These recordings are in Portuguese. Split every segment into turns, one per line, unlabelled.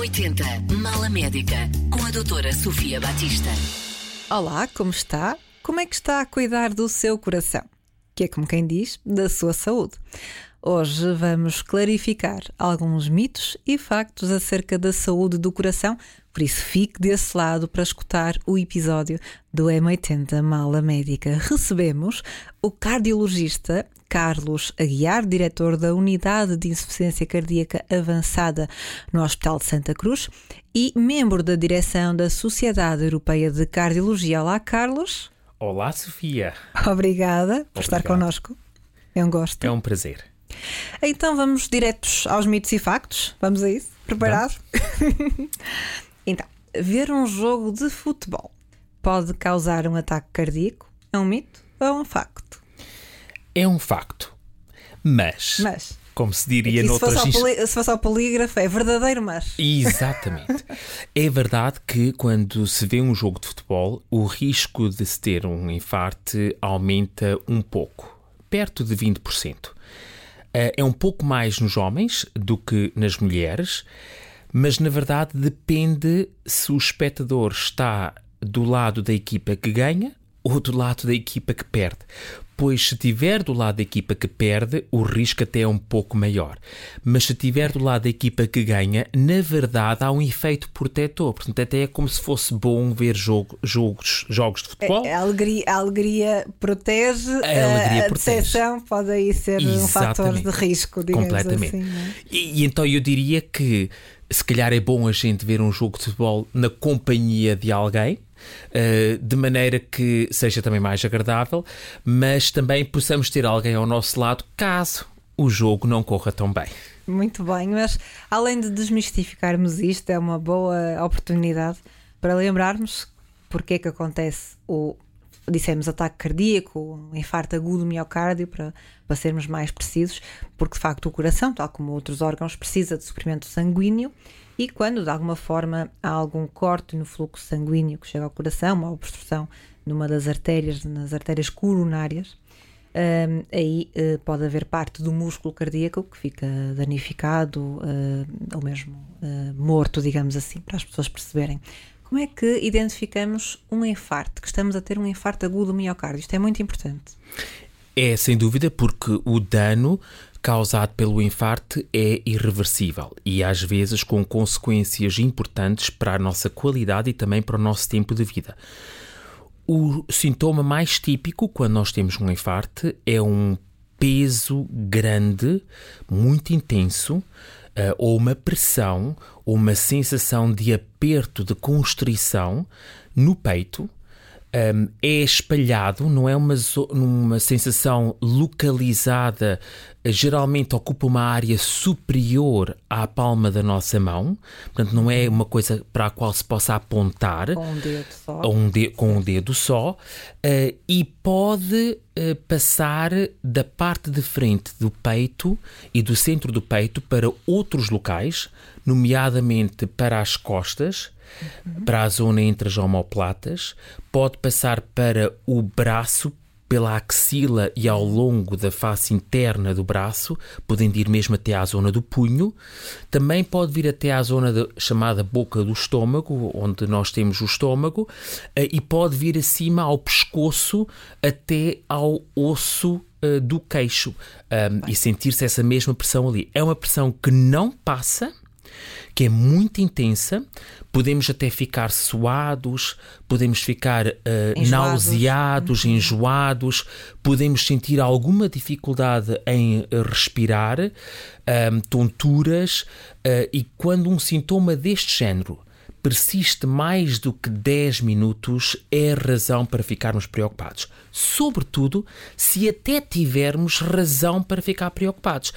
M80 Mala Médica com a doutora Sofia Batista.
Olá, como está? Como é que está a cuidar do seu coração? Que é como quem diz, da sua saúde. Hoje vamos clarificar alguns mitos e factos acerca da saúde do coração, por isso fique desse lado para escutar o episódio do M80 Mala Médica. Recebemos o cardiologista Carlos Aguiar, diretor da Unidade de Insuficiência Cardíaca Avançada no Hospital de Santa Cruz e membro da direção da Sociedade Europeia de Cardiologia. Olá, Carlos.
Olá, Sofia.
Obrigada por estar connosco. É um gosto.
É um prazer.
Então vamos diretos aos mitos e factos. Vamos a isso? Preparado? então, ver um jogo de futebol pode causar um ataque cardíaco? É um mito ou é um facto?
É um facto. Mas,
Mas
como se diria
aqui, se,
noutras...
fosse poli- se fosse ao polígrafo, é verdadeiro, mas.
Exatamente. é verdade que quando se vê um jogo de futebol, o risco de se ter um infarte aumenta um pouco, perto de 20%. Eh, É um pouco mais nos homens do que nas mulheres, mas na verdade depende se o espectador está do lado da equipa que ganha ou do lado da equipa que perde. Pois se estiver do lado da equipa que perde, o risco até é um pouco maior. Mas se estiver do lado da equipa que ganha, na verdade há um efeito protetor. Portanto, até é como se fosse bom ver jogo- jogos, jogos de futebol.
A alegria, a alegria protege,
A alegria
a
protege.
decepção pode aí ser um fator de
Exatamente.
risco, digamos
Completamente.
assim. é?
E, e então eu diria que se calhar é bom a gente ver um jogo de futebol na companhia de alguém. Eh, de maneira que seja também mais agradável, mas também possamos ter alguém ao nosso lado caso o jogo não corra tão bem.
Muito bem, mas além de desmistificarmos isto, é uma boa oportunidade para lembrarmos porque é que acontece o, dissemos, ataque cardíaco, infarto agudo do miocárdio, para, para sermos mais precisos, porque de facto o coração, tal como outros órgãos, precisa de suprimento sanguíneo e quando de alguma forma há algum corte no fluxo sanguíneo que chega ao coração, uma obstrução numa das artérias, nas artérias coronárias, Hum, aí eh, pode haver parte do músculo cardíaco que fica danificado eh, ou mesmo eh, morto, digamos assim, para as pessoas perceberem. Como é que identificamos um infarto, que estamos a ter um infarto agudo do miocárdio? Isto é muito importante.
É sem dúvida porque o dano causado pelo infarte é irreversível e às vezes com consequências importantes para a nossa qualidade e também para o nosso tempo de vida. O sintoma mais típico quando nós temos um infarte é um peso grande, muito intenso, eh, ou uma pressão, ou uma sensação de aperto, de constrição no peito. Um, é espalhado, não é uma, uma sensação localizada, geralmente ocupa uma área superior à palma da nossa mão, portanto, não é uma coisa para a qual se possa apontar.
Com um dedo só.
um de- com um dedo só. Eh, e pode eh, passar da parte de frente do peito e do centro do peito para outros locais, nomeadamente para as costas, para a zona entre as omoplatas, pode passar para o braço, pela axila e ao longo da face interna do braço, podendo ir mesmo até à zona do punho. Também pode vir até à zona da- chamada boca do estômago, onde nós temos o estômago, eh, e pode vir acima ao pescoço até ao osso eh, do queixo um, e sentir-se essa mesma pressão ali. É uma pressão que não passa, que é muito intensa, podemos até ficar suados, podemos ficar eh,
Enjoados.
nauseados, enjoados, podemos sentir alguma dificuldade em eh, respirar, ahm, tonturas, eh, e quando um sintoma deste género persiste mais do que 10 minutos, é razão para ficarmos preocupados. Sobretudo se até tivermos razão para ficar preocupados.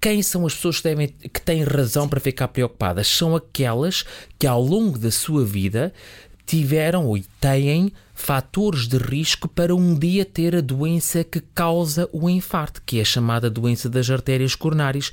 Quem são as pessoas que, devem, que têm razão para ficar preocupadas? São aquelas que ao longo da sua vida tiveram ou têm fatores de risco para um dia ter a doença que causa o infarto, que é chamada doença das artérias coronárias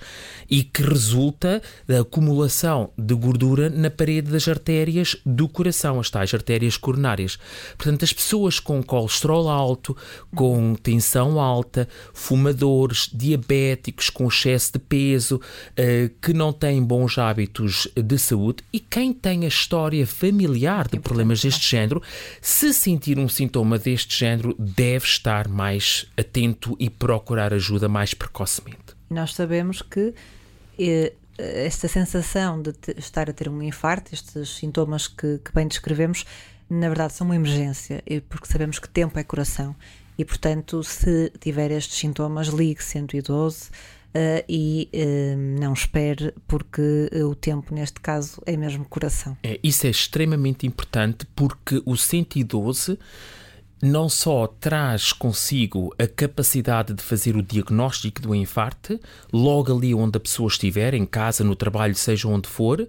e que resulta da acumulação de gordura na parede das artérias do coração, as tais artérias coronárias. Portanto, as pessoas com colesterol alto, com tensão alta, fumadores, diabéticos, com excesso de peso, eh, que não têm bons hábitos de saúde e quem tem a história familiar de problemas deste género, se sentir um sintoma deste género, deve estar mais atento e procurar ajuda mais precocemente.
Nós sabemos que eh, esta sensação de estar a ter um infarto, estes sintomas que, que bem descrevemos, na verdade são uma emergência, porque sabemos que tempo é coração. E, portanto, se tiver estes sintomas, ligue 112 uh, e uh, não espere, porque uh, o tempo, neste caso, é mesmo coração.
É, isso é extremamente importante porque o 112 não só traz consigo a capacidade de fazer o diagnóstico do infarto, logo ali onde a pessoa estiver, em casa, no trabalho, seja onde for,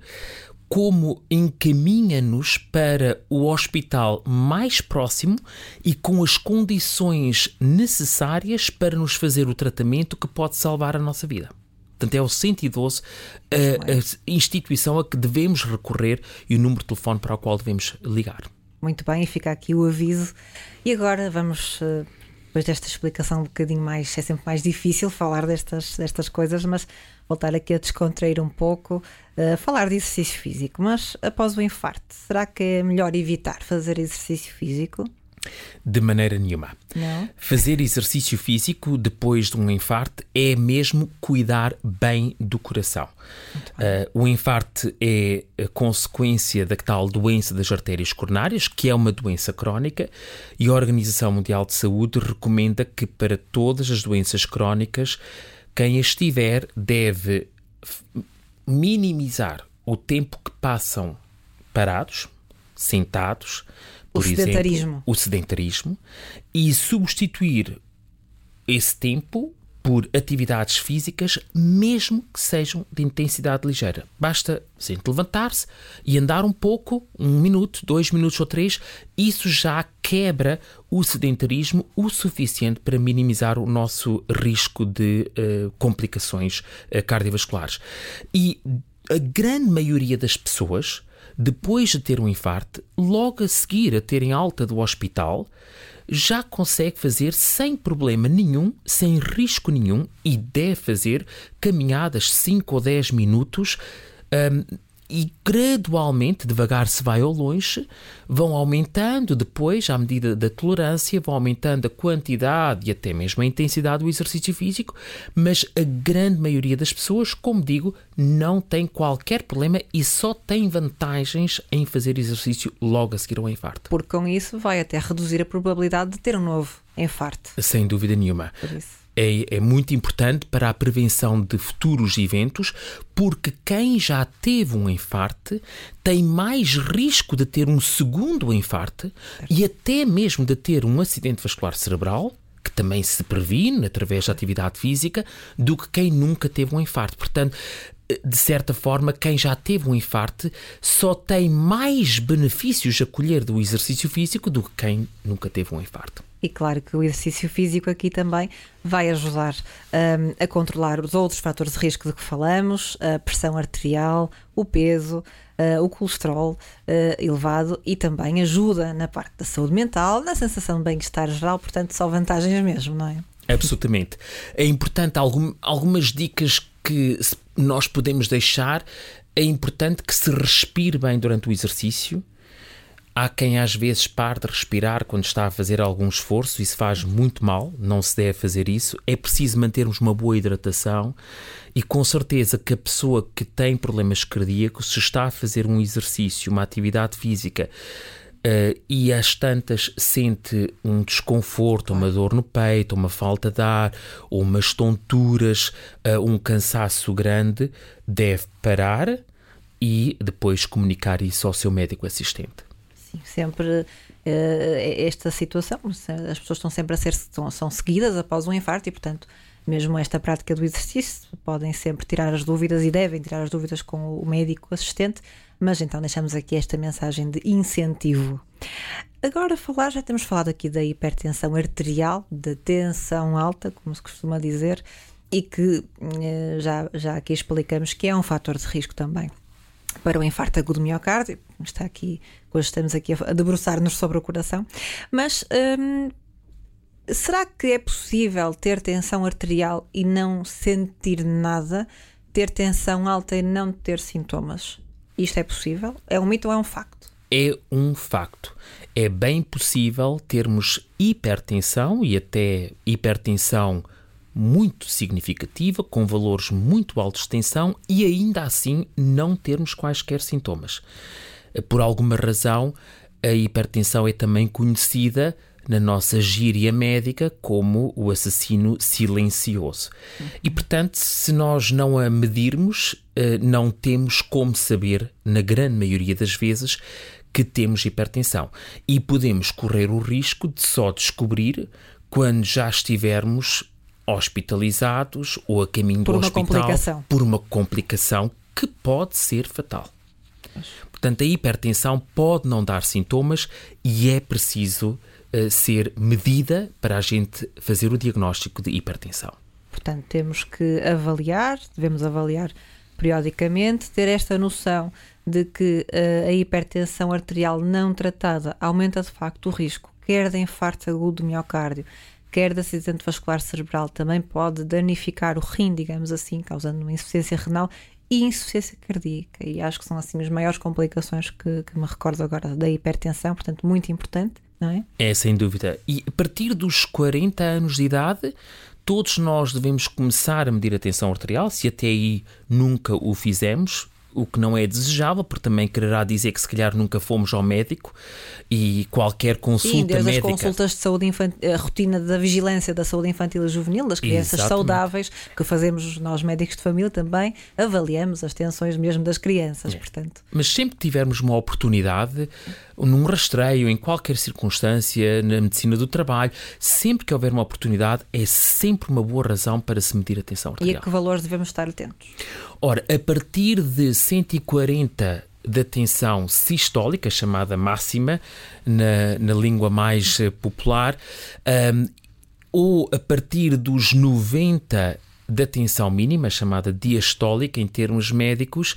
como encaminha-nos para o hospital mais próximo e com as condições necessárias para nos fazer o tratamento que pode salvar a nossa vida. Portanto, é o 112 a, a instituição a que devemos recorrer e o número de telefone para o qual devemos ligar.
Muito bem, fica aqui o aviso. E agora vamos eh, depois desta explicação um bocadinho mais, é sempre mais difícil falar destas, destas coisas, mas voltar aqui a descontrair um pouco, uh, falar de exercício físico. Mas após o infarto, será que é melhor evitar fazer exercício físico?
De maneira nenhuma.
Não.
Fazer exercício físico depois de um infarto é mesmo cuidar bem do coração. Uh, o infarto é a consequência da tal doença das artérias coronárias, que é uma doença crónica, e a Organização Mundial de Saúde recomenda que para todas as doenças crónicas, quem as tiver deve minimizar o tempo que passam parados, sentados, por
o sedentarismo.
Exemplo, o sedentarismo e substituir esse tempo por atividades físicas, mesmo que sejam de intensidade ligeira. Basta sempre levantar-se e andar um pouco, um minuto, dois minutos ou três, isso já quebra o sedentarismo o suficiente para minimizar o nosso risco de uh, complicações uh, cardiovasculares. E a grande maioria das pessoas depois de ter um infarto, logo a seguir a terem alta do hospital, já consegue fazer sem problema nenhum, sem risco nenhum e deve fazer caminhadas 5 ou 10 minutos um, e gradualmente, devagar se vai ao longe, vão aumentando depois, à medida da tolerância, vão aumentando a quantidade e até mesmo a intensidade do exercício físico, mas a grande maioria das pessoas, como digo, não tem qualquer problema e só tem vantagens em fazer exercício logo a seguir ao infarto.
Porque com isso vai até reduzir a probabilidade de ter um novo infarto.
Sem dúvida nenhuma.
Por isso
é, é, muito importante para a prevenção de futuros eventos, porque quem já teve um infarto tem mais risco de ter um segundo infarto e até mesmo de ter um acidente vascular cerebral, que também se previne através da atividade física, do que quem nunca teve um infarto. Portanto, de certa forma, quem já teve um infarto só tem mais benefícios a colher do exercício físico do que quem nunca teve um infarto.
E claro que o exercício físico aqui também vai ajudar um, a controlar os outros fatores de risco de que falamos, a pressão arterial, o peso, uh, o colesterol uh, elevado e também ajuda na parte da saúde mental, na sensação de bem-estar geral, portanto, só vantagens mesmo, não é?
Absolutamente. É importante algum, algumas dicas que nós podemos deixar. É importante que se respire bem durante o exercício Há quem às vezes pare de respirar quando está a fazer algum esforço, isso faz muito mal, não se deve fazer isso. É preciso mantermos uma boa hidratação e com certeza que a pessoa que tem problemas cardíacos, se está a fazer um exercício, uma atividade física uh, e às tantas sente um desconforto, uma dor no peito, uma falta de ar, ou umas tonturas, uh, um cansaço grande, deve parar e depois comunicar isso ao seu médico assistente
sempre uh, esta situação. As pessoas estão sempre a ser são seguidas após um infarto e, portanto, mesmo esta prática do exercício, podem sempre tirar as dúvidas e devem tirar as dúvidas com o médico assistente, mas então deixamos aqui esta mensagem de incentivo. Agora falar, já temos falado aqui da hipertensão arterial, da tensão alta, como se costuma dizer, e que eh, já, já aqui explicamos que é um fator de risco também para o infarto agudo do miocárdio. Está aqui, hoje estamos aqui a debruçar-nos sobre o coração, mas hum, será que é possível ter tensão arterial e não sentir nada? Ter tensão alta e não ter sintomas? Isto é possível? É um mito ou é um facto?
É um facto. É bem possível termos hipertensão e até hipertensão muito significativa, com valores muito altos de tensão e ainda assim não termos quaisquer sintomas. Por alguma razão, a hipertensão é também conhecida na nossa gíria médica como o assassino silencioso. E, portanto, se nós não a medirmos, eh, não temos como saber, na grande maioria das vezes, que temos hipertensão. E podemos correr o risco de só descobrir quando já estivermos hospitalizados ou a caminho
por
do hospital
complicação.
por uma complicação que pode ser fatal. Portanto, a hipertensão pode não dar sintomas e é preciso uh, ser medida para a gente fazer o diagnóstico de hipertensão.
Portanto, temos que avaliar, devemos avaliar periodicamente, ter esta noção de que uh, a hipertensão arterial não tratada aumenta de facto o risco, quer de infarto agudo do miocárdio, quer de acidente vascular cerebral, também pode danificar o rim, digamos assim, causando uma insuficiência renal e insuficiência cardíaca. E acho que são assim as maiores complicações que, que me recordo agora da hipertensão, portanto, muito importante, não é?
É, sem dúvida. E a partir dos 40 anos de idade, todos nós devemos começar a medir a tensão arterial, se até aí nunca o fizemos, o que não é desejável, porque também quererá dizer que se calhar nunca fomos ao médico e qualquer consulta
Sim, desde
médica.
as consultas de saúde infantil, a rotina da vigilância da saúde infantil e juvenil, das crianças
Exatamente.
saudáveis, que fazemos nós médicos de família também, avaliamos as tensões mesmo das crianças,
É.
portanto.
Mas sempre que tivermos uma oportunidade, num rastreio, em qualquer circunstância, na medicina do trabalho, sempre que houver uma oportunidade, é sempre uma boa razão para se medir a tensão
E
arterial.
a que valores devemos estar atentos?
Ora, a partir de 140 da tensão sistólica, chamada máxima, na, na língua mais popular, ahm, ou a partir dos 90 da tensão mínima, chamada diastólica em termos médicos,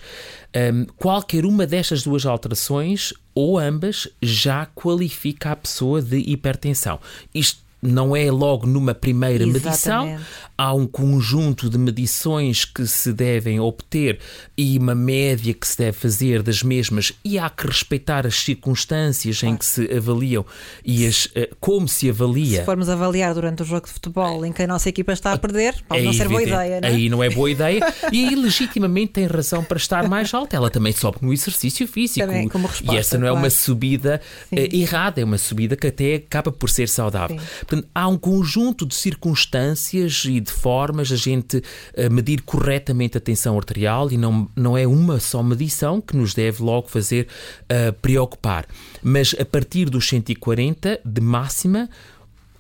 ahm, qualquer uma destas duas alterações, ou ambas, já qualifica a pessoa de hipertensão. Isto não é logo numa primeira medição,
Exatamente.
há um conjunto de medições que se devem obter e uma média que se deve fazer das mesmas e há que respeitar as circunstâncias em que se avaliam e as, eh, como se avalia.
Se formos avaliar durante o jogo de futebol em que a nossa equipa está a perder, pode não ser boa
É evidente.
ideia, não é?
Aí não é boa ideia e aí legitimamente tem razão para estar mais alta. Ela também sobe no exercício físico.
Também, como
e
resposta,
essa não é uma
claro.
subida
Sim.
eh, errada, é uma subida que até acaba por ser saudável.
Sim.
Portanto, há um conjunto de circunstâncias e de formas a gente eh, medir corretamente a tensão arterial e não, não é uma só medição que nos deve logo fazer eh, preocupar. Mas a partir dos 140 de máxima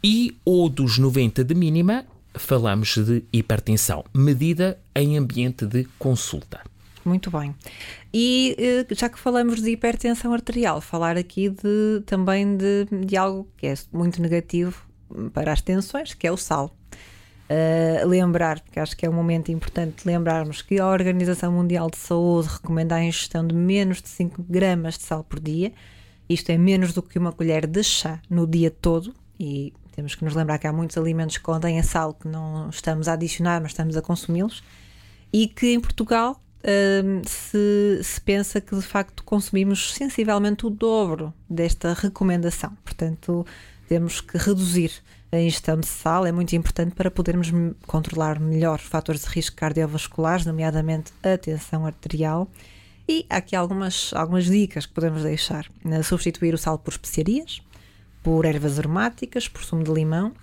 e ou dos 90 de mínima, falamos de hipertensão, medida em ambiente de consulta.
Muito bem. E eh, já que falamos de hipertensão arterial, falar aqui de, também de, de algo que é muito negativo para as tensões, que é o sal. Uh, lembrar, porque acho que é um momento importante lembrarmos que a Organização Mundial de Saúde recomenda a ingestão de menos de 5 gramas de sal por dia. Isto é menos do que uma colher de chá no dia todo. E temos que nos lembrar que há muitos alimentos que contêm sal que não estamos a adicionar, mas estamos a consumi-los. E que em Portugal hum, se, se pensa que de facto consumimos sensivelmente o dobro desta recomendação. Portanto, temos que reduzir a ingestão de sal, é muito importante para podermos controlar melhor fatores de risco cardiovasculares, nomeadamente a tensão arterial. E há aqui algumas, algumas dicas que podemos deixar. Eh, Substituir o sal por especiarias, por ervas aromáticas, por sumo de limão.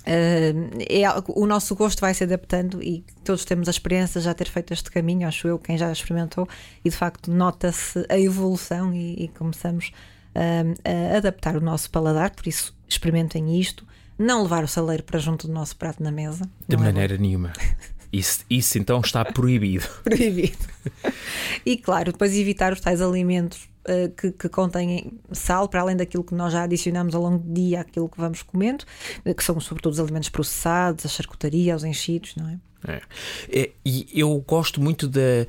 Uh, é o nosso gosto vai se adaptando e todos temos a experiência de já ter feito este caminho, acho eu, quem já experimentou, e de facto nota-se a evolução e, e começamos um, a adaptar o nosso paladar, por isso experimentem isto. não levar o saleiro para junto do nosso prato na mesa.
De
é
maneira nenhuma. Isso, isso então está proibido.
proibido. e claro, depois evitar os tais alimentos uh, que, que, contêm sal, para além daquilo que nós já adicionamos ao longo do dia, aquilo que vamos comendo, uh, que são sobretudo os alimentos processados, a charcutaria, os enchidos, não é?
é. é e eu gosto muito da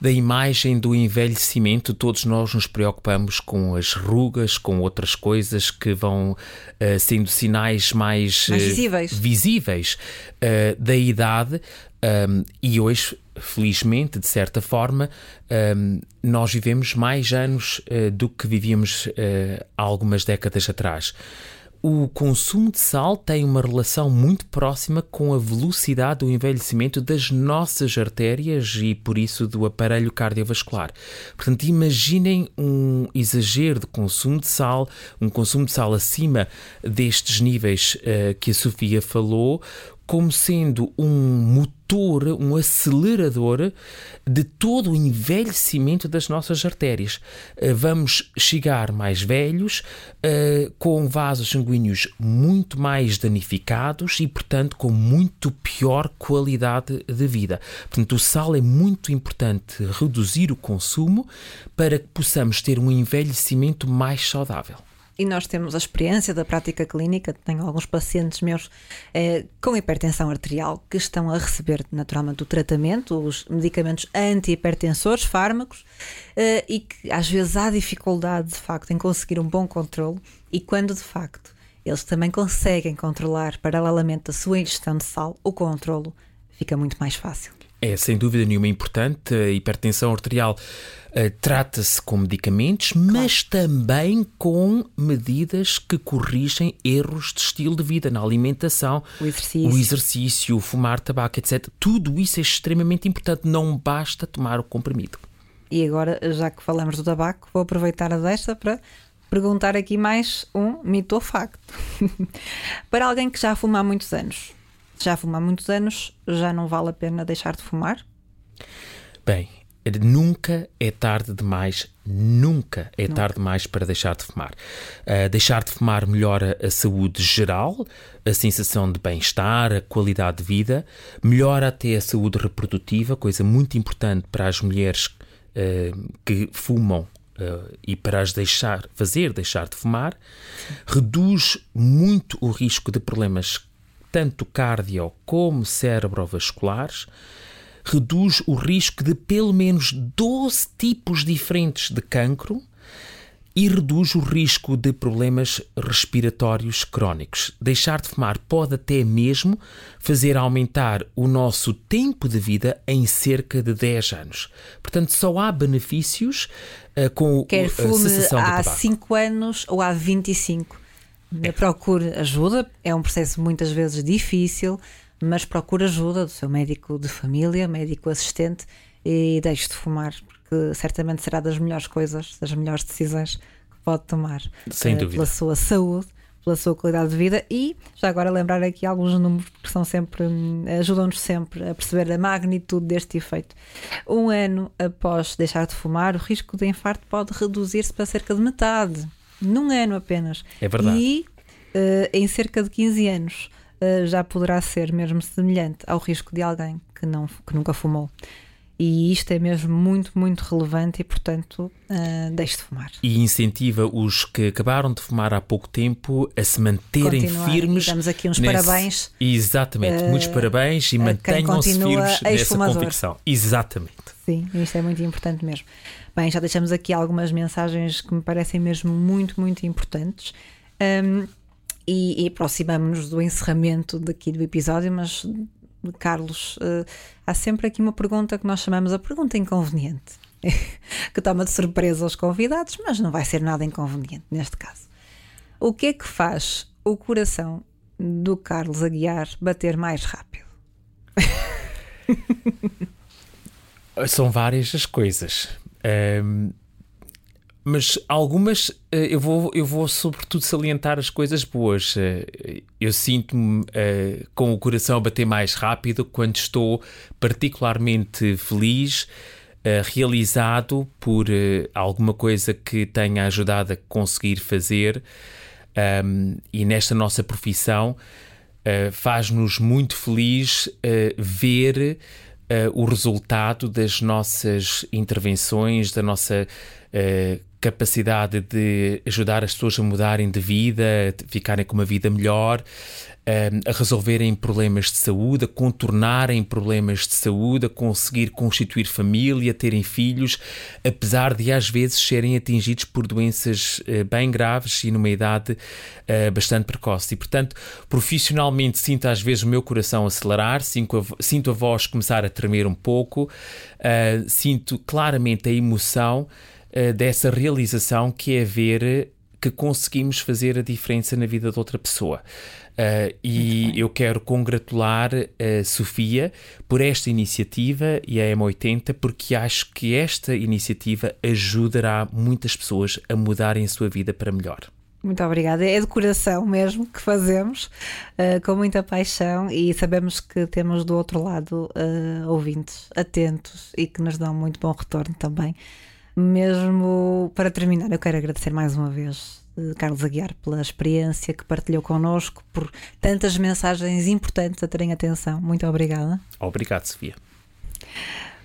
da imagem do envelhecimento, todos nós nos preocupamos com as rugas, com outras coisas que vão uh, sendo sinais mais,
mais visíveis,
visíveis uh, da idade. Um, e hoje, felizmente, de certa forma, um, nós vivemos mais anos uh, do que vivíamos há algumas décadas atrás o consumo de sal tem uma relação muito próxima com a velocidade do envelhecimento das nossas artérias e, por isso, do aparelho cardiovascular. Portanto, imaginem um exagero de consumo de sal, um consumo de sal acima destes níveis uh, que a Sofia falou, como sendo um motor, um acelerador de todo o envelhecimento das nossas artérias. Eh, vamos chegar mais velhos, eh, com vasos sanguíneos muito mais danificados e, portanto, com muito pior qualidade de vida. Portanto, o sal é muito importante reduzir o consumo para que possamos ter um envelhecimento mais saudável
e nós temos a experiência da prática clínica. Tenho alguns pacientes meus eh, com hipertensão arterial que estão a receber naturalmente o tratamento, os medicamentos antihipertensores, fármacos, eh, e que às vezes há dificuldade de facto em conseguir um bom controle, e quando de facto eles também conseguem controlar paralelamente a sua ingestão de sal, o controlo fica muito mais fácil.
É sem dúvida nenhuma importante. A hipertensão arterial uh, trata-se com medicamentos, claro. mas também com medidas que corrigem erros de estilo de vida na alimentação,
o exercício,
o exercício fumar tabaco, etc. Tudo isso é extremamente importante. Não basta tomar o comprimido.
E agora, já que falamos do tabaco, vou aproveitar a desta para perguntar aqui mais um mito ou facto. para alguém que já fuma há muitos anos, já fuma há muitos anos, já não vale a pena deixar de fumar?
Bem, nunca é tarde demais, nunca é nunca. tarde demais para deixar de fumar. Uh, deixar de fumar melhora a saúde geral, a sensação de bem-estar, a qualidade de vida, melhora até a saúde reprodutiva, coisa muito importante para as mulheres uh, que fumam Uh, e para as deixar fazer deixar de fumar, reduz muito o risco de problemas tanto cardio como cerebrovasculares, reduz o risco de pelo menos 12 tipos diferentes de cancro e reduz o risco de problemas respiratórios crónicos. Deixar de fumar pode até mesmo fazer aumentar o nosso tempo de vida em cerca de 10 anos. Portanto, só há benefícios uh, com
Quer
a
fume
cessação
há
5
anos ou há 25. É. Procure ajuda, é um processo muitas vezes difícil, mas procure ajuda do seu médico de família, médico assistente e deixe de fumar, porque certamente será das melhores coisas, das melhores decisões que pode tomar
Sem
uh,
dúvida.
pela sua saúde, pela sua qualidade de vida e já agora lembrar aqui alguns números que são sempre ajudam-nos sempre a perceber a magnitude deste efeito. Um ano após deixar de fumar, o risco de infarto pode reduzir-se para cerca de metade num ano apenas.
É verdade.
E uh, em cerca de 15 anos uh, já poderá ser mesmo semelhante ao risco de alguém que, não, que nunca fumou. E isto é mesmo muito, muito relevante e, portanto, uh, deixe de fumar.
E incentiva os que acabaram de fumar há pouco tempo a se manterem
Continuar.
firmes.
Damos aqui uns
nesse...
parabéns.
Exatamente, uh, muitos parabéns e mantenham-se firmes nessa convicção. Exatamente.
Sim, isto é muito importante mesmo. Bem, já deixamos aqui algumas mensagens que me parecem mesmo muito, muito importantes. Um, e, e aproximamos-nos do encerramento daqui do episódio, mas Carlos, uh, há sempre aqui uma pergunta que nós chamamos a pergunta inconveniente, que toma de surpresa os convidados, mas não vai ser nada inconveniente neste caso. O que é que faz o coração do Carlos Aguiar bater mais rápido?
São várias as coisas. Um, mas algumas eh, eu vou, eu vou sobretudo salientar as coisas boas. Eh, eu sinto-me uh, com o coração a bater mais rápido quando estou particularmente feliz, realizado por alguma coisa que tenha ajudado a conseguir fazer. E nesta nossa profissão faz-nos muito feliz ver uh, o resultado das nossas intervenções, da nossa capacidade de ajudar as pessoas a mudarem de vida, a ficarem com uma vida melhor, a resolverem problemas de saúde, a contornarem problemas de saúde, a conseguir constituir família, terem filhos, apesar de às vezes serem atingidos por doenças eh, bem graves e numa idade eh, bastante precoce. E, portanto, profissionalmente sinto às vezes o meu coração acelerar, sinto a voz começar a tremer um pouco, eh, sinto claramente a emoção dessa realização que é ver que conseguimos fazer a diferença na vida de outra pessoa. Uh, e eu quero congratular a Sofia por esta iniciativa e a M80, porque acho que esta iniciativa ajudará muitas pessoas a mudarem a sua vida para melhor.
Muito obrigada. É de coração mesmo que fazemos, uh, com muita paixão, e sabemos que temos do outro lado uh, ouvintes atentos e que nos dão muito bom retorno também. Mesmo para terminar, eu quero agradecer mais uma vez eh, Carlos Aguiar pela experiência que partilhou connosco, por tantas mensagens importantes a terem atenção. Muito obrigada.
Obrigado, Sofia.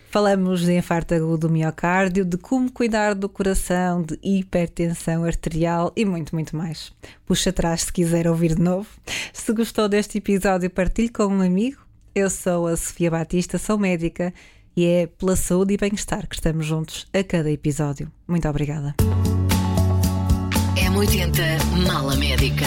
Falamos de infarto agudo do miocárdio, de como cuidar do coração, de hipertensão arterial e muito, muito mais. Puxa atrás se quiser ouvir de novo. Se gostou deste episódio, partilhe com um amigo. Eu sou a Sofia Batista, sou médica e é pela saúde e bem-estar que estamos juntos a cada episódio. Muito obrigada.
M80 Mala Médica.